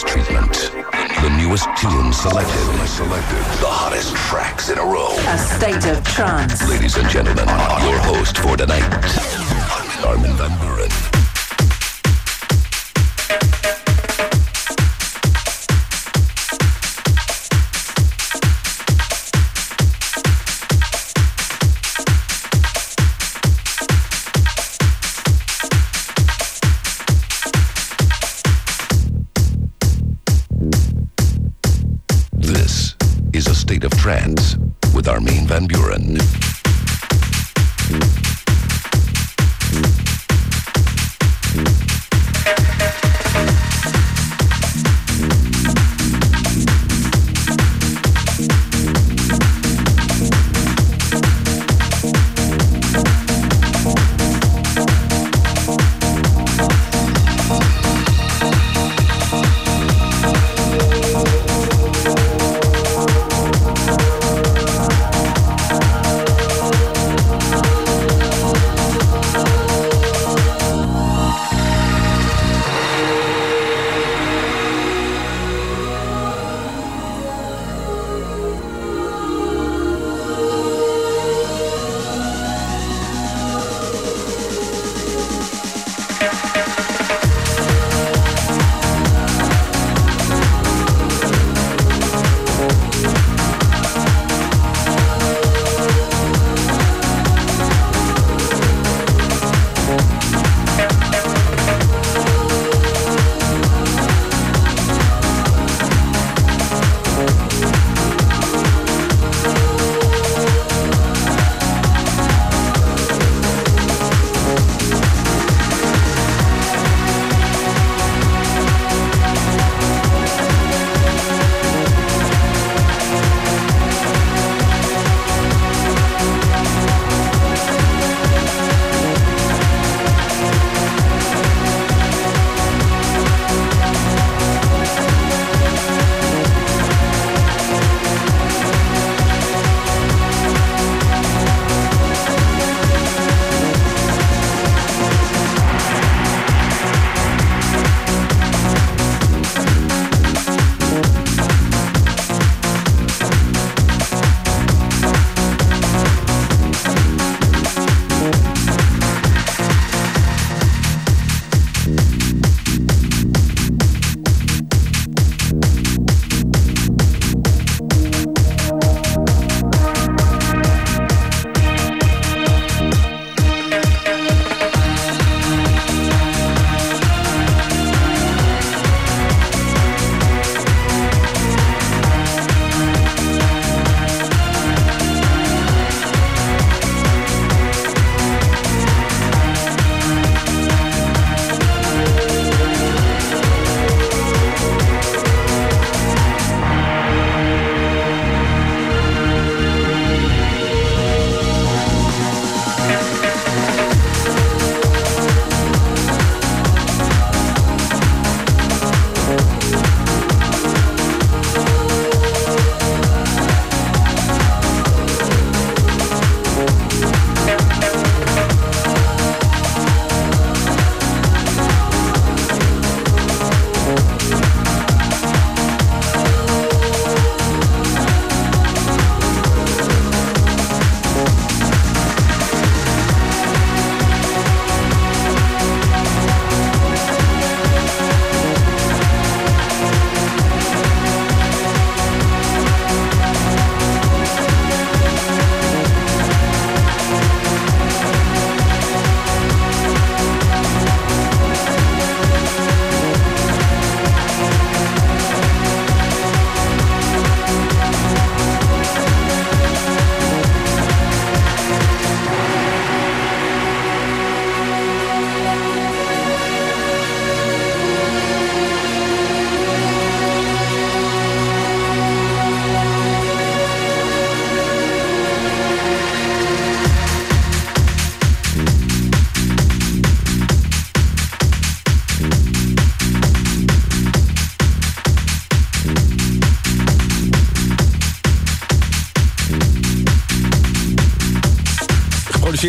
Treatment. The newest tunes selected. Selected. The hottest tracks in a row. A state of trance. Ladies and gentlemen, your host for tonight, Armin van Buren.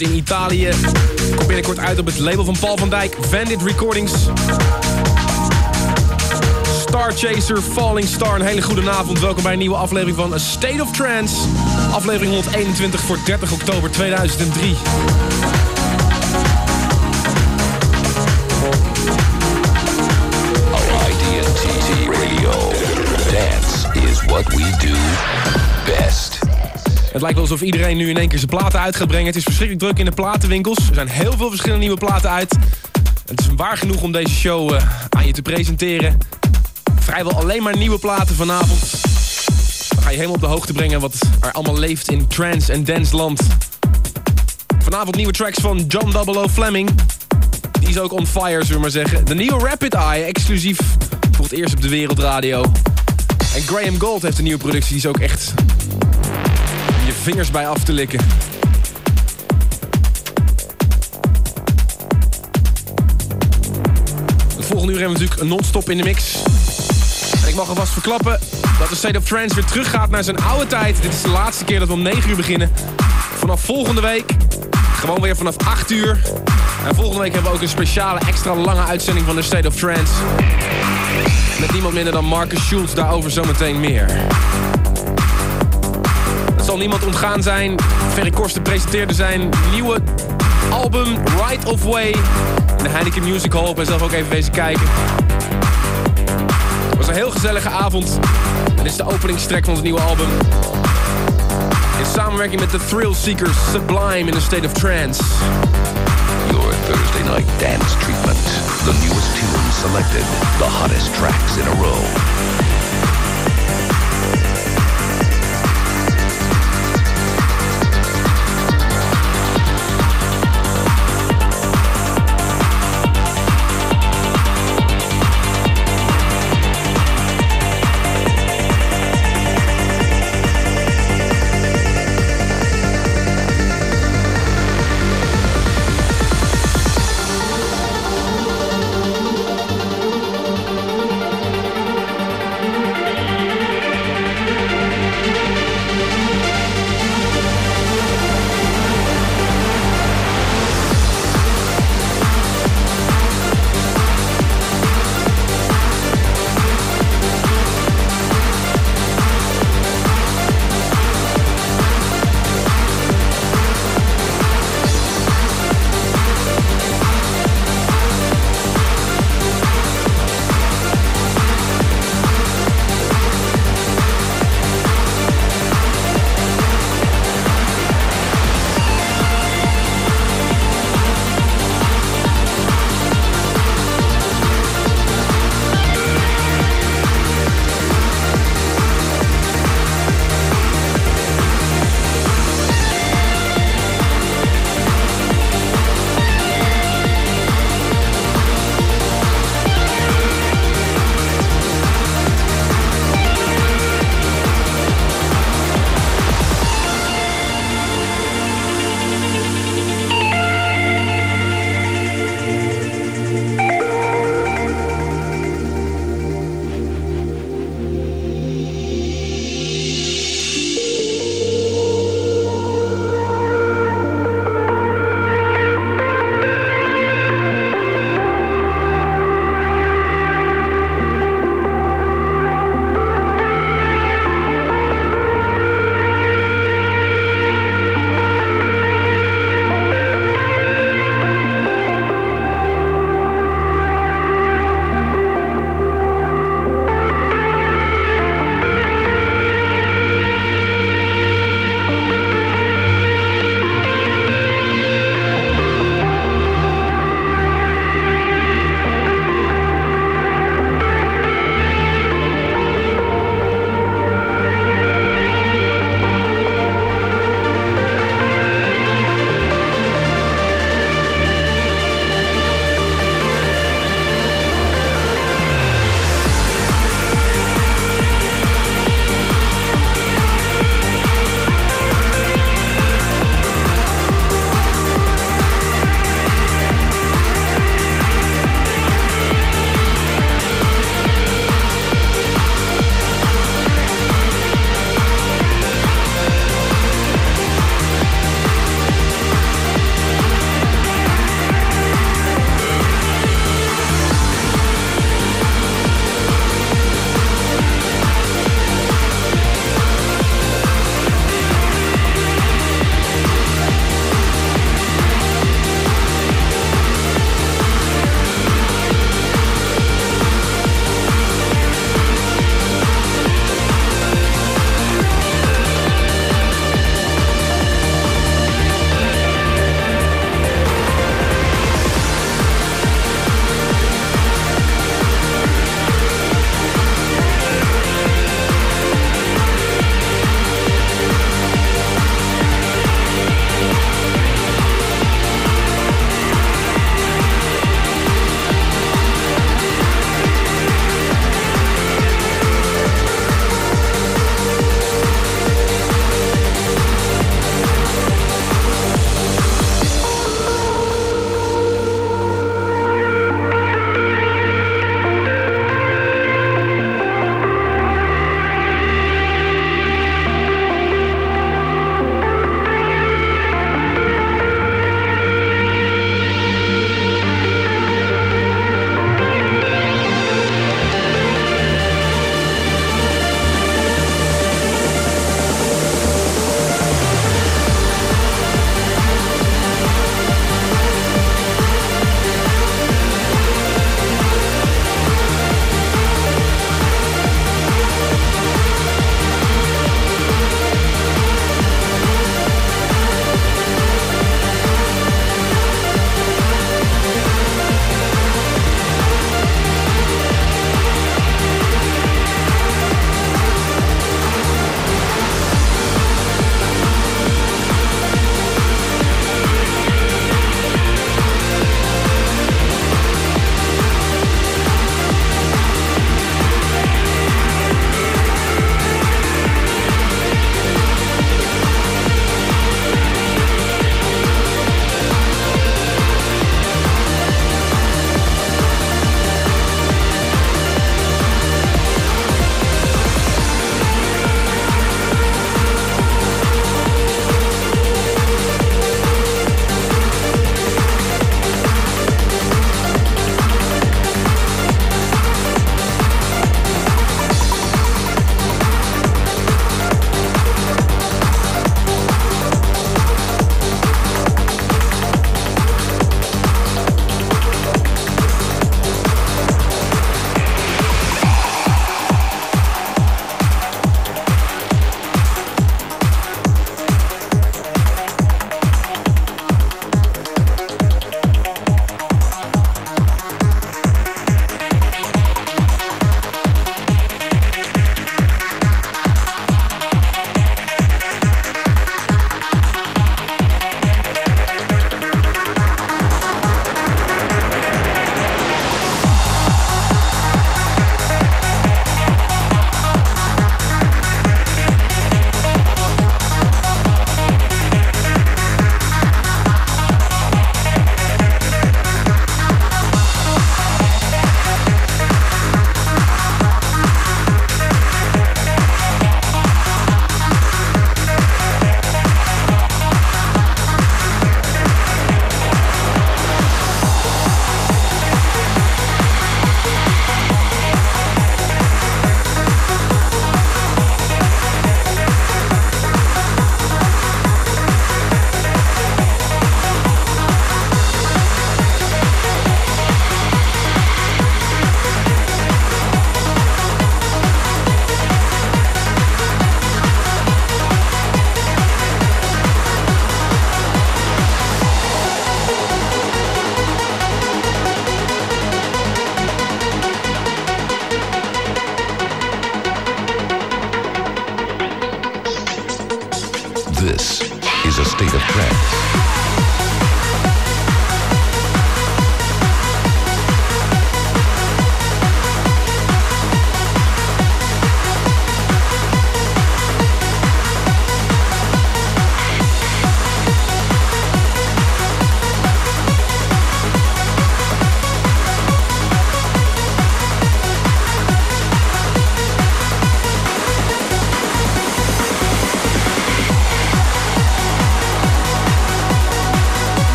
In Italië. Komt binnenkort uit op het label van Paul van Dijk, Vandit Recordings. Start Chaser, Falling Star. Een hele goede avond. Welkom bij een nieuwe aflevering van A State of Trance. Aflevering 121 voor 30 oktober 2003. Het lijkt wel alsof iedereen nu in één keer zijn platen uit gaat brengen. Het is verschrikkelijk druk in de platenwinkels. Er zijn heel veel verschillende nieuwe platen uit. Het is waar genoeg om deze show uh, aan je te presenteren. Vrijwel alleen maar nieuwe platen vanavond. Dan ga je helemaal op de hoogte brengen wat er allemaal leeft in trance en dance land. Vanavond nieuwe tracks van John Double Fleming. Die is ook on fire, zullen we maar zeggen. De nieuwe Rapid Eye, exclusief voor het eerst op de wereldradio. En Graham Gold heeft een nieuwe productie, die is ook echt vingers bij af te likken. De volgende uur hebben we natuurlijk een non-stop in de mix. En ik mag alvast verklappen dat de State of Trance weer teruggaat naar zijn oude tijd. Dit is de laatste keer dat we om 9 uur beginnen. Vanaf volgende week gewoon weer vanaf 8 uur. En volgende week hebben we ook een speciale extra lange uitzending van de State of Trance. Met niemand minder dan Marcus Schultz, daarover zometeen meer. Zal niemand ontgaan zijn. Ferry Korsten presenteerde zijn nieuwe album Right of Way in de Heineken Music Hall. Ik ben zelf ook even bezig kijken. Het was een heel gezellige avond. En dit is de openingstrek van het nieuwe album. In samenwerking met de Thrill Seekers Sublime in a State of Trance. Your Thursday night dance treatment. The newest tunes selected. The hottest tracks in a row.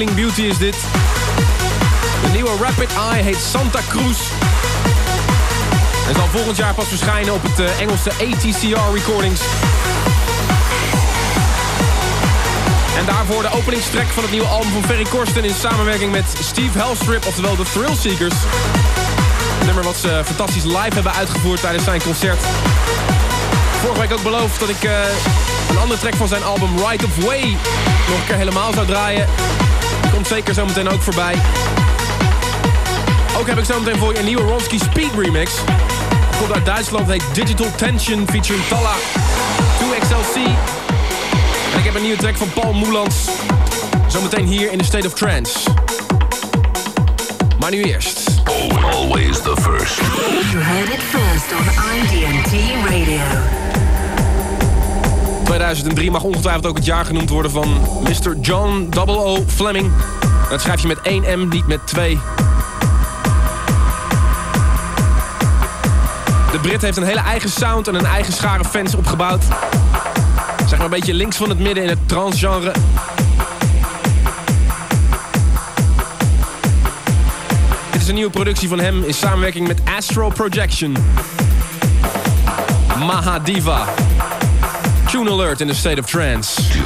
Stealing Beauty is dit. De nieuwe Rapid Eye heet Santa Cruz. En zal volgend jaar pas verschijnen op het uh, Engelse ATCR Recordings. En daarvoor de openingstrek van het nieuwe album van Ferry Korsten... in samenwerking met Steve Hellstrip, oftewel de Thrill Seekers. Een nummer wat ze fantastisch live hebben uitgevoerd tijdens zijn concert. Vorige week ook beloofd dat ik uh, een andere track van zijn album Right of Way... nog een keer helemaal zou draaien. Komt zeker zometeen ook voorbij. Ook heb ik zo meteen voor je een nieuwe Ronski Speed remix. Komt uit Duitsland, heet Digital Tension featuring Talla 2XLC. En ik heb een nieuwe track van Paul Moelans. Zometeen hier in de State of Trance. Maar nu eerst. Always the first. You heard it first on IDMT Radio. 2003 mag ongetwijfeld ook het jaar genoemd worden van Mr. John O Fleming. Dat schrijf je met 1 M, niet met 2. De Brit heeft een hele eigen sound en een eigen schare fans opgebouwd. Zeg maar een beetje links van het midden in het transgenre. Dit is een nieuwe productie van hem in samenwerking met Astral Projection. Mahadiva. Tune alert in the state of trance.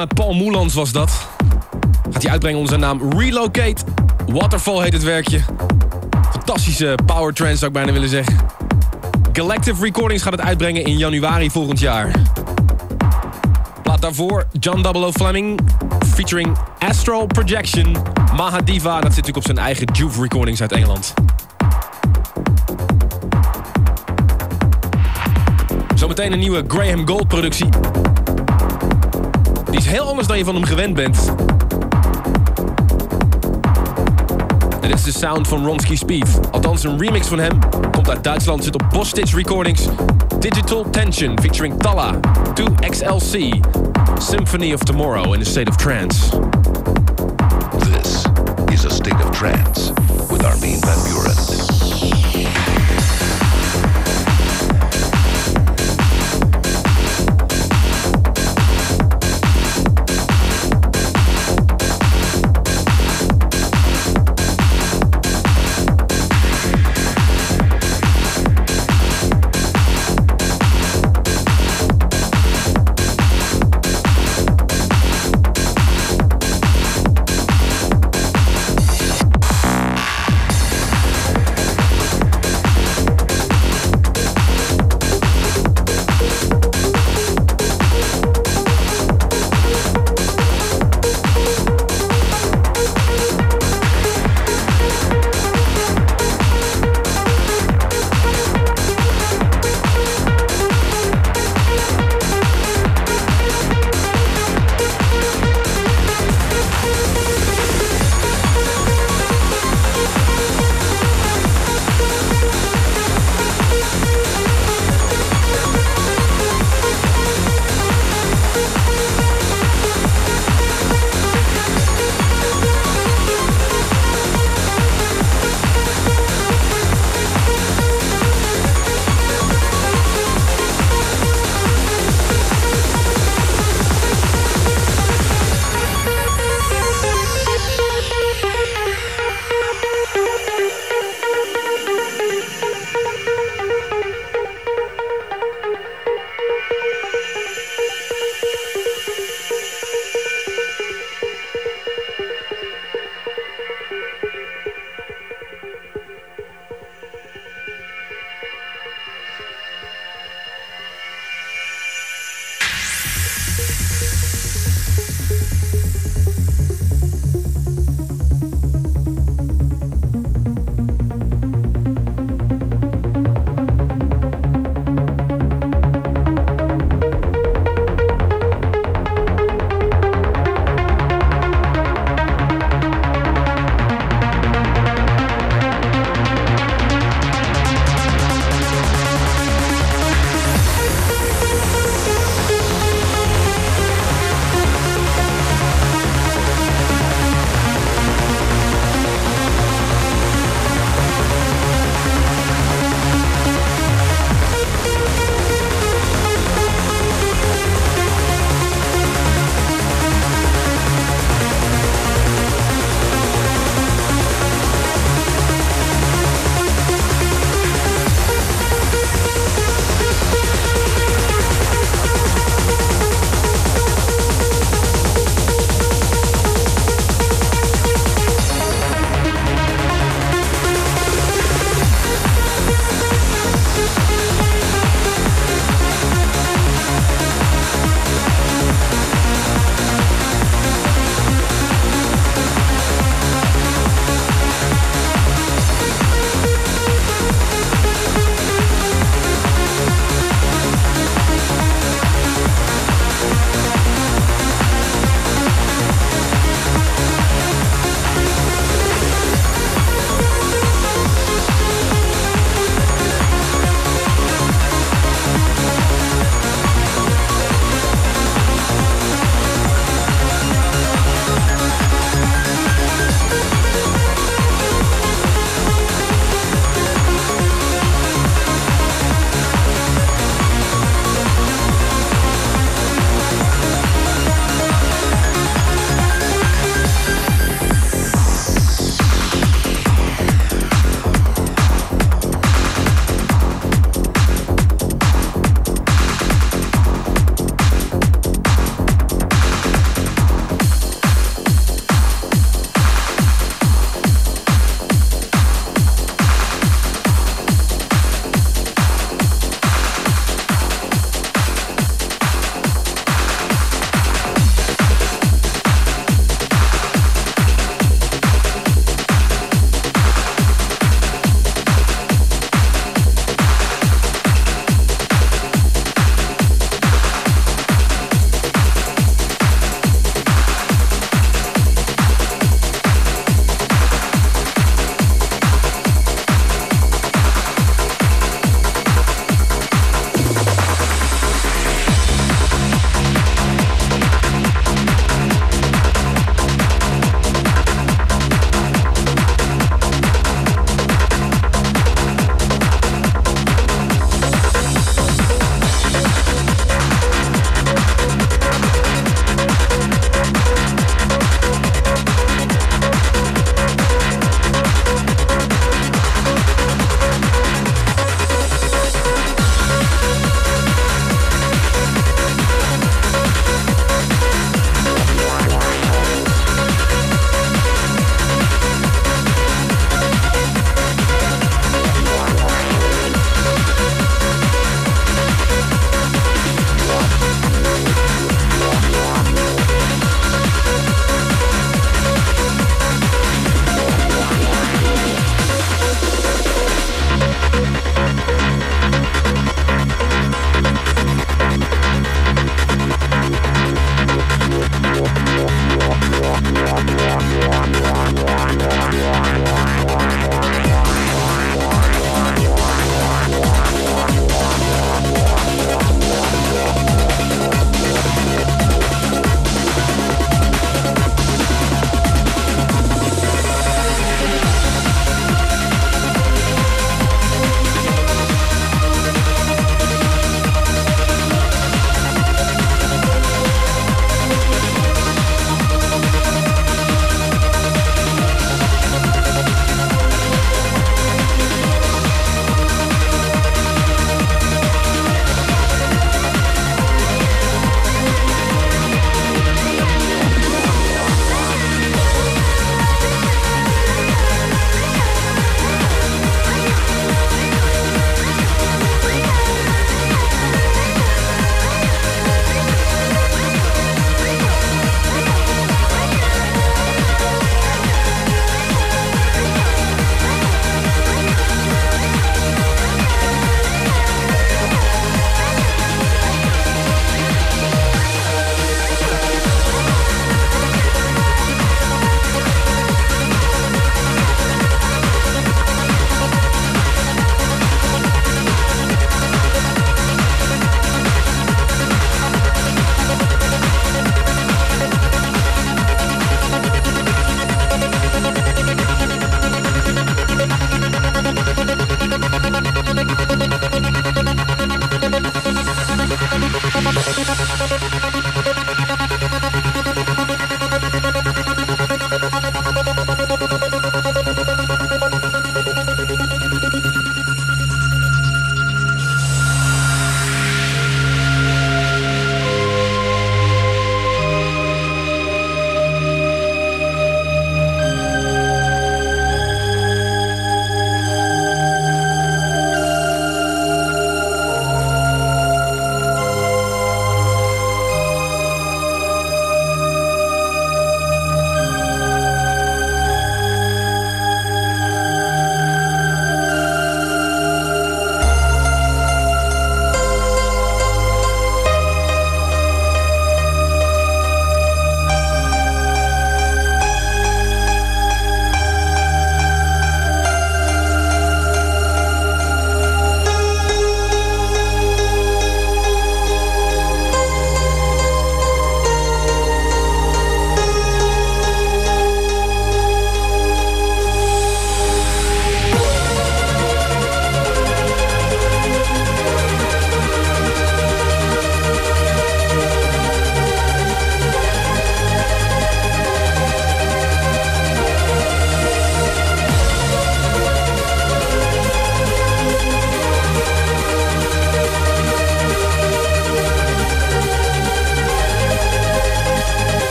Uh, Paul Moulans was dat. Gaat hij uitbrengen onder zijn naam Relocate. Waterfall heet het werkje. Fantastische power trance zou ik bijna willen zeggen. Collective Recordings gaat het uitbrengen in januari volgend jaar. Plaat daarvoor John O. Fleming featuring Astral Projection. Mahadiva, dat zit natuurlijk op zijn eigen Juve Recordings uit Engeland. Zometeen een nieuwe Graham Gold productie. Die is heel anders dan je van hem gewend bent. Dit is de sound van Ronski Speed. Althans, een remix van hem. Komt uit Duitsland, zit op Bostitch Recordings. Digital Tension featuring Talla. 2XLC. Symphony of Tomorrow in a State of Trance. This is a state of trance with Armin van Buren.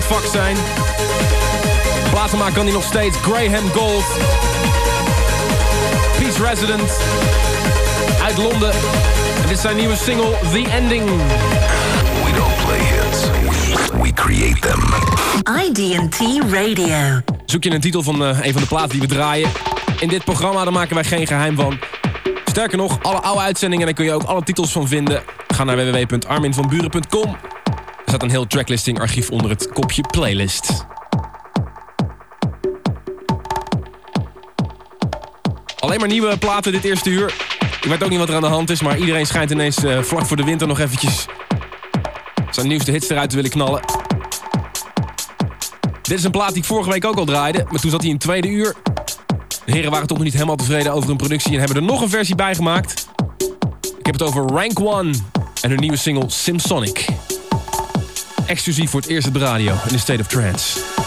Fuck zijn. Platen maken kan hij nog steeds. Graham Gold. Peace Resident. Uit Londen. En dit is zijn nieuwe single, The Ending. We don't play hits. We, we create them. ID&T Radio. Zoek je een titel van uh, een van de platen die we draaien. In dit programma daar maken wij geen geheim van. Sterker nog, alle oude uitzendingen, daar kun je ook alle titels van vinden. Ga naar www.arminvanburen.com. Staat een heel tracklisting archief onder het kopje playlist. Alleen maar nieuwe platen dit eerste uur. Ik weet ook niet wat er aan de hand is, maar iedereen schijnt ineens uh, vlak voor de winter nog eventjes... zijn nieuwste hits eruit te willen knallen. Dit is een plaat die ik vorige week ook al draaide, maar toen zat hij in het tweede uur. De heren waren toch nog niet helemaal tevreden over hun productie en hebben er nog een versie bij gemaakt. Ik heb het over Rank One en hun nieuwe single Simsonic. Exclusief voor het eerst op de radio in de State of Trance.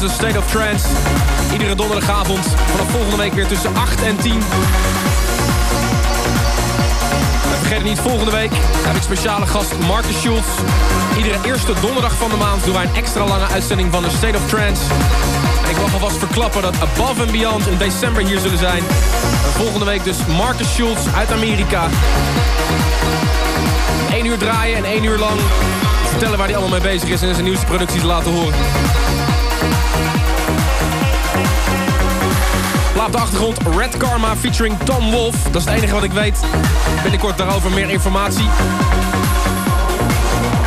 De State of Trance. Iedere donderdagavond vanaf volgende week weer tussen 8 en 10. En vergeet niet, volgende week heb ik speciale gast Marcus Schultz. Iedere eerste donderdag van de maand doen wij een extra lange uitzending van de State of Trance. En ik mag alvast verklappen dat Above and Beyond in december hier zullen zijn. En volgende week dus Marcus Schultz uit Amerika. Eén uur draaien en één uur lang vertellen waar hij allemaal mee bezig is... en zijn nieuwste producties laten horen. Laat de achtergrond Red Karma featuring Tom Wolf. Dat is het enige wat ik weet. Binnenkort daarover meer informatie.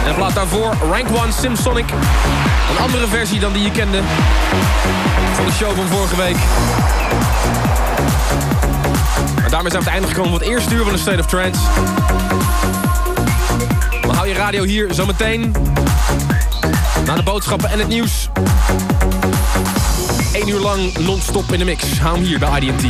En plaat daarvoor Rank 1 Simsonic. Een andere versie dan die je kende. Van de show van vorige week. En daarmee zijn we het einde gekomen van het eerste uur van de State of Trance. Dan hou je radio hier zometeen. Na de boodschappen en het nieuws. Eén uur lang non-stop in de mix. Hou hem hier bij IDT.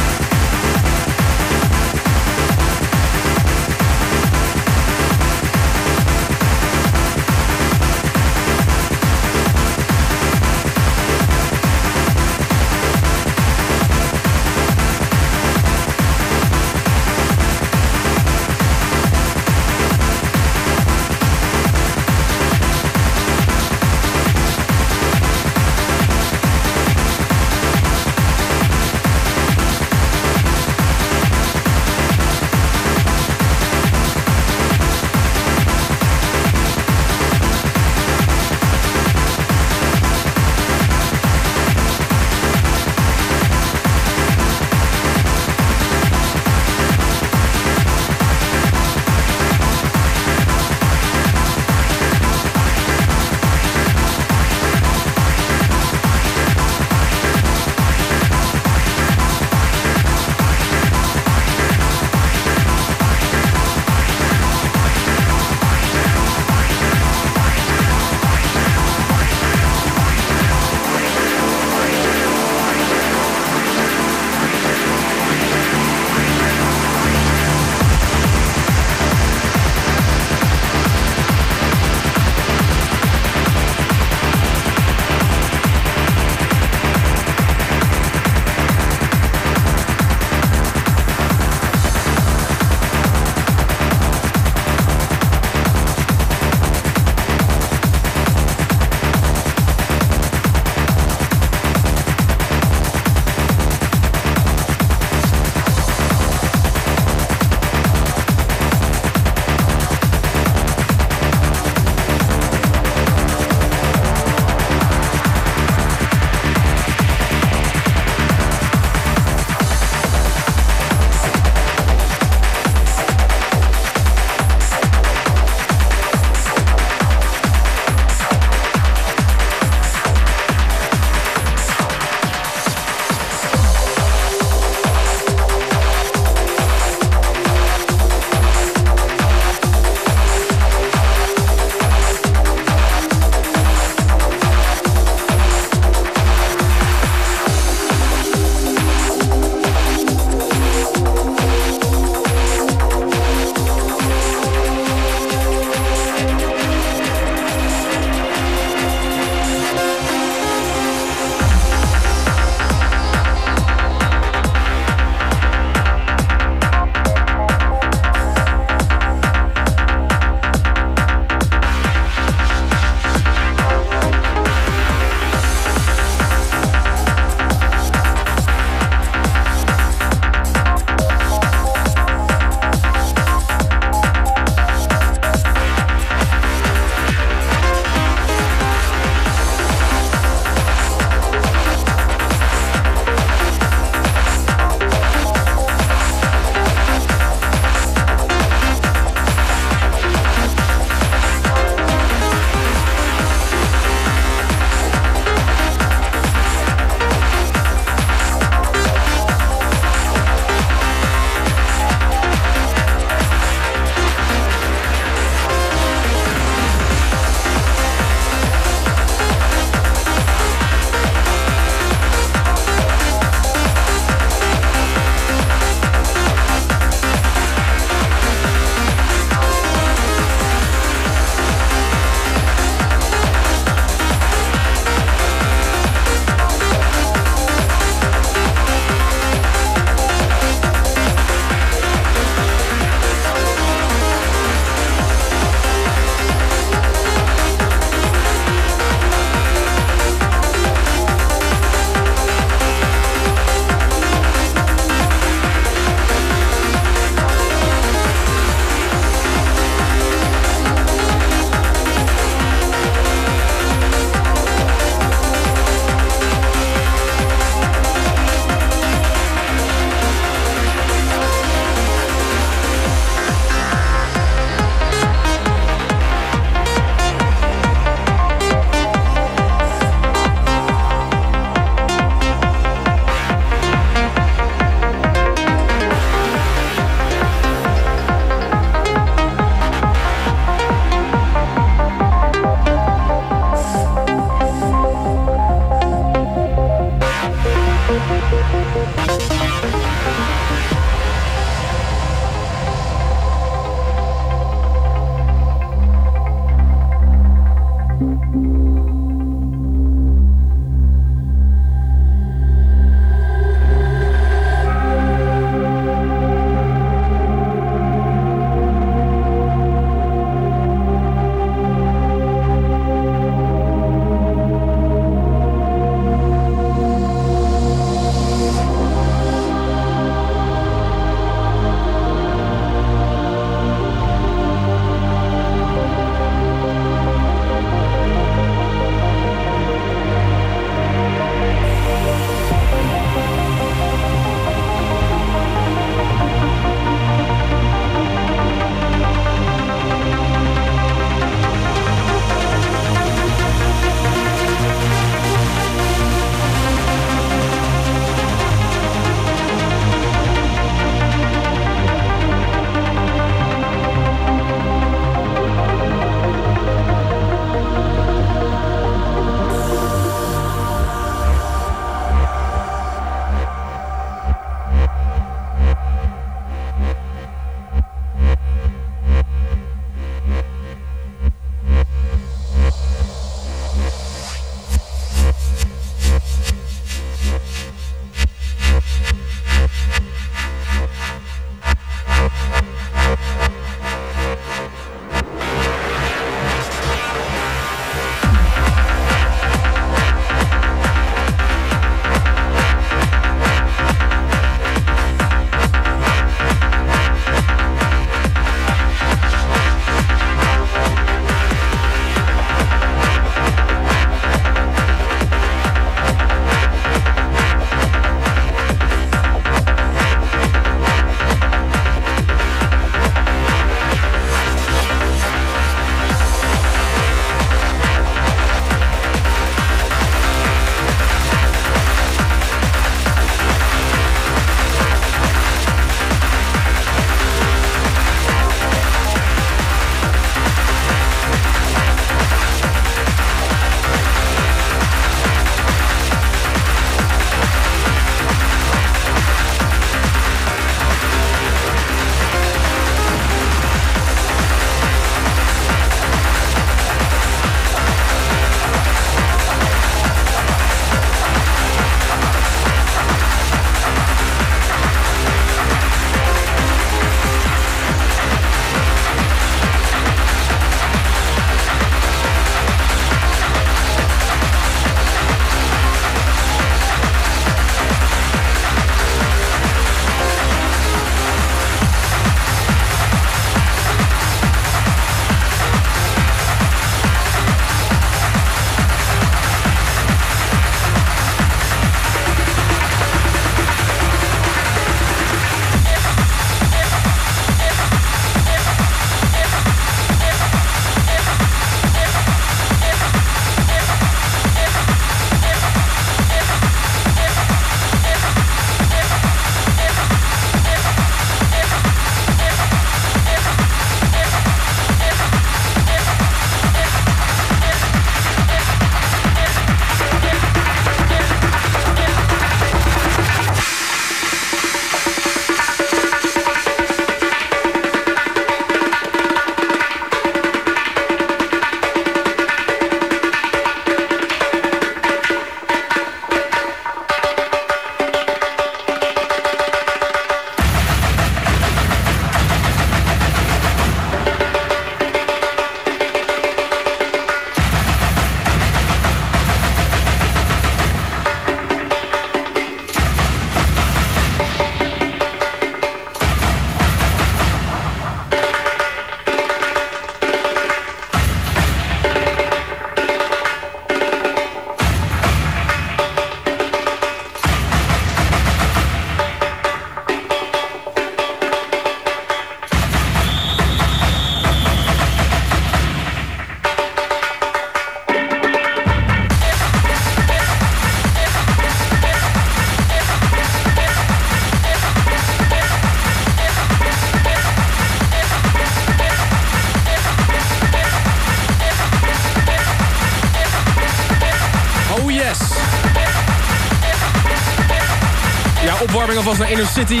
Alvast naar Inner City.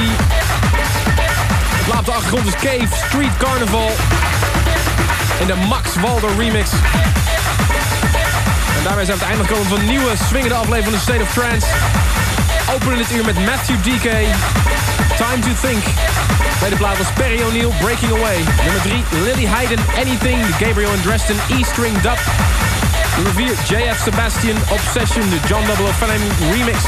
Laat op de achtergrond is Cave Street Carnival. In de Max Walder remix. En daarmee zijn we het einde gekomen van een nieuwe swingende aflevering van de State of Trance. Openen dit uur met Matthew DK. Time to Think. Tweede plaat was Perry O'Neill, Breaking Away. Nummer 3, Lily Hayden, Anything. De Gabriel and Dresden, E-String Dub. Nummer 4, JF Sebastian, Obsession. De John Double Fleming remix.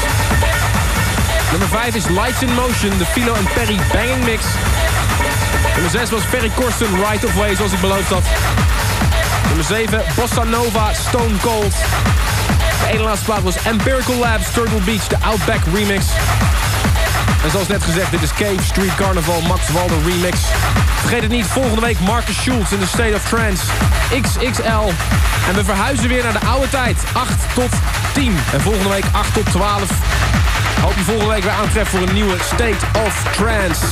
Nummer 5 is Lights in Motion, de Philo en Perry Banging Mix. Nummer 6 was Perry Corsten, Right of Way, zoals ik beloofd had. Nummer 7, Bossa Nova, Stone Cold. De ene laatste plaat was Empirical Labs, Turtle Beach, de Outback remix. En zoals net gezegd, dit is Cave Street Carnival, Max Walder remix. Vergeet het niet, volgende week Marcus Schultz in de State of Trance. XXL. En we verhuizen weer naar de oude tijd, 8 tot 10. En volgende week 8 tot 12. Hoop je volgende week weer aantreft voor een nieuwe State of Trance.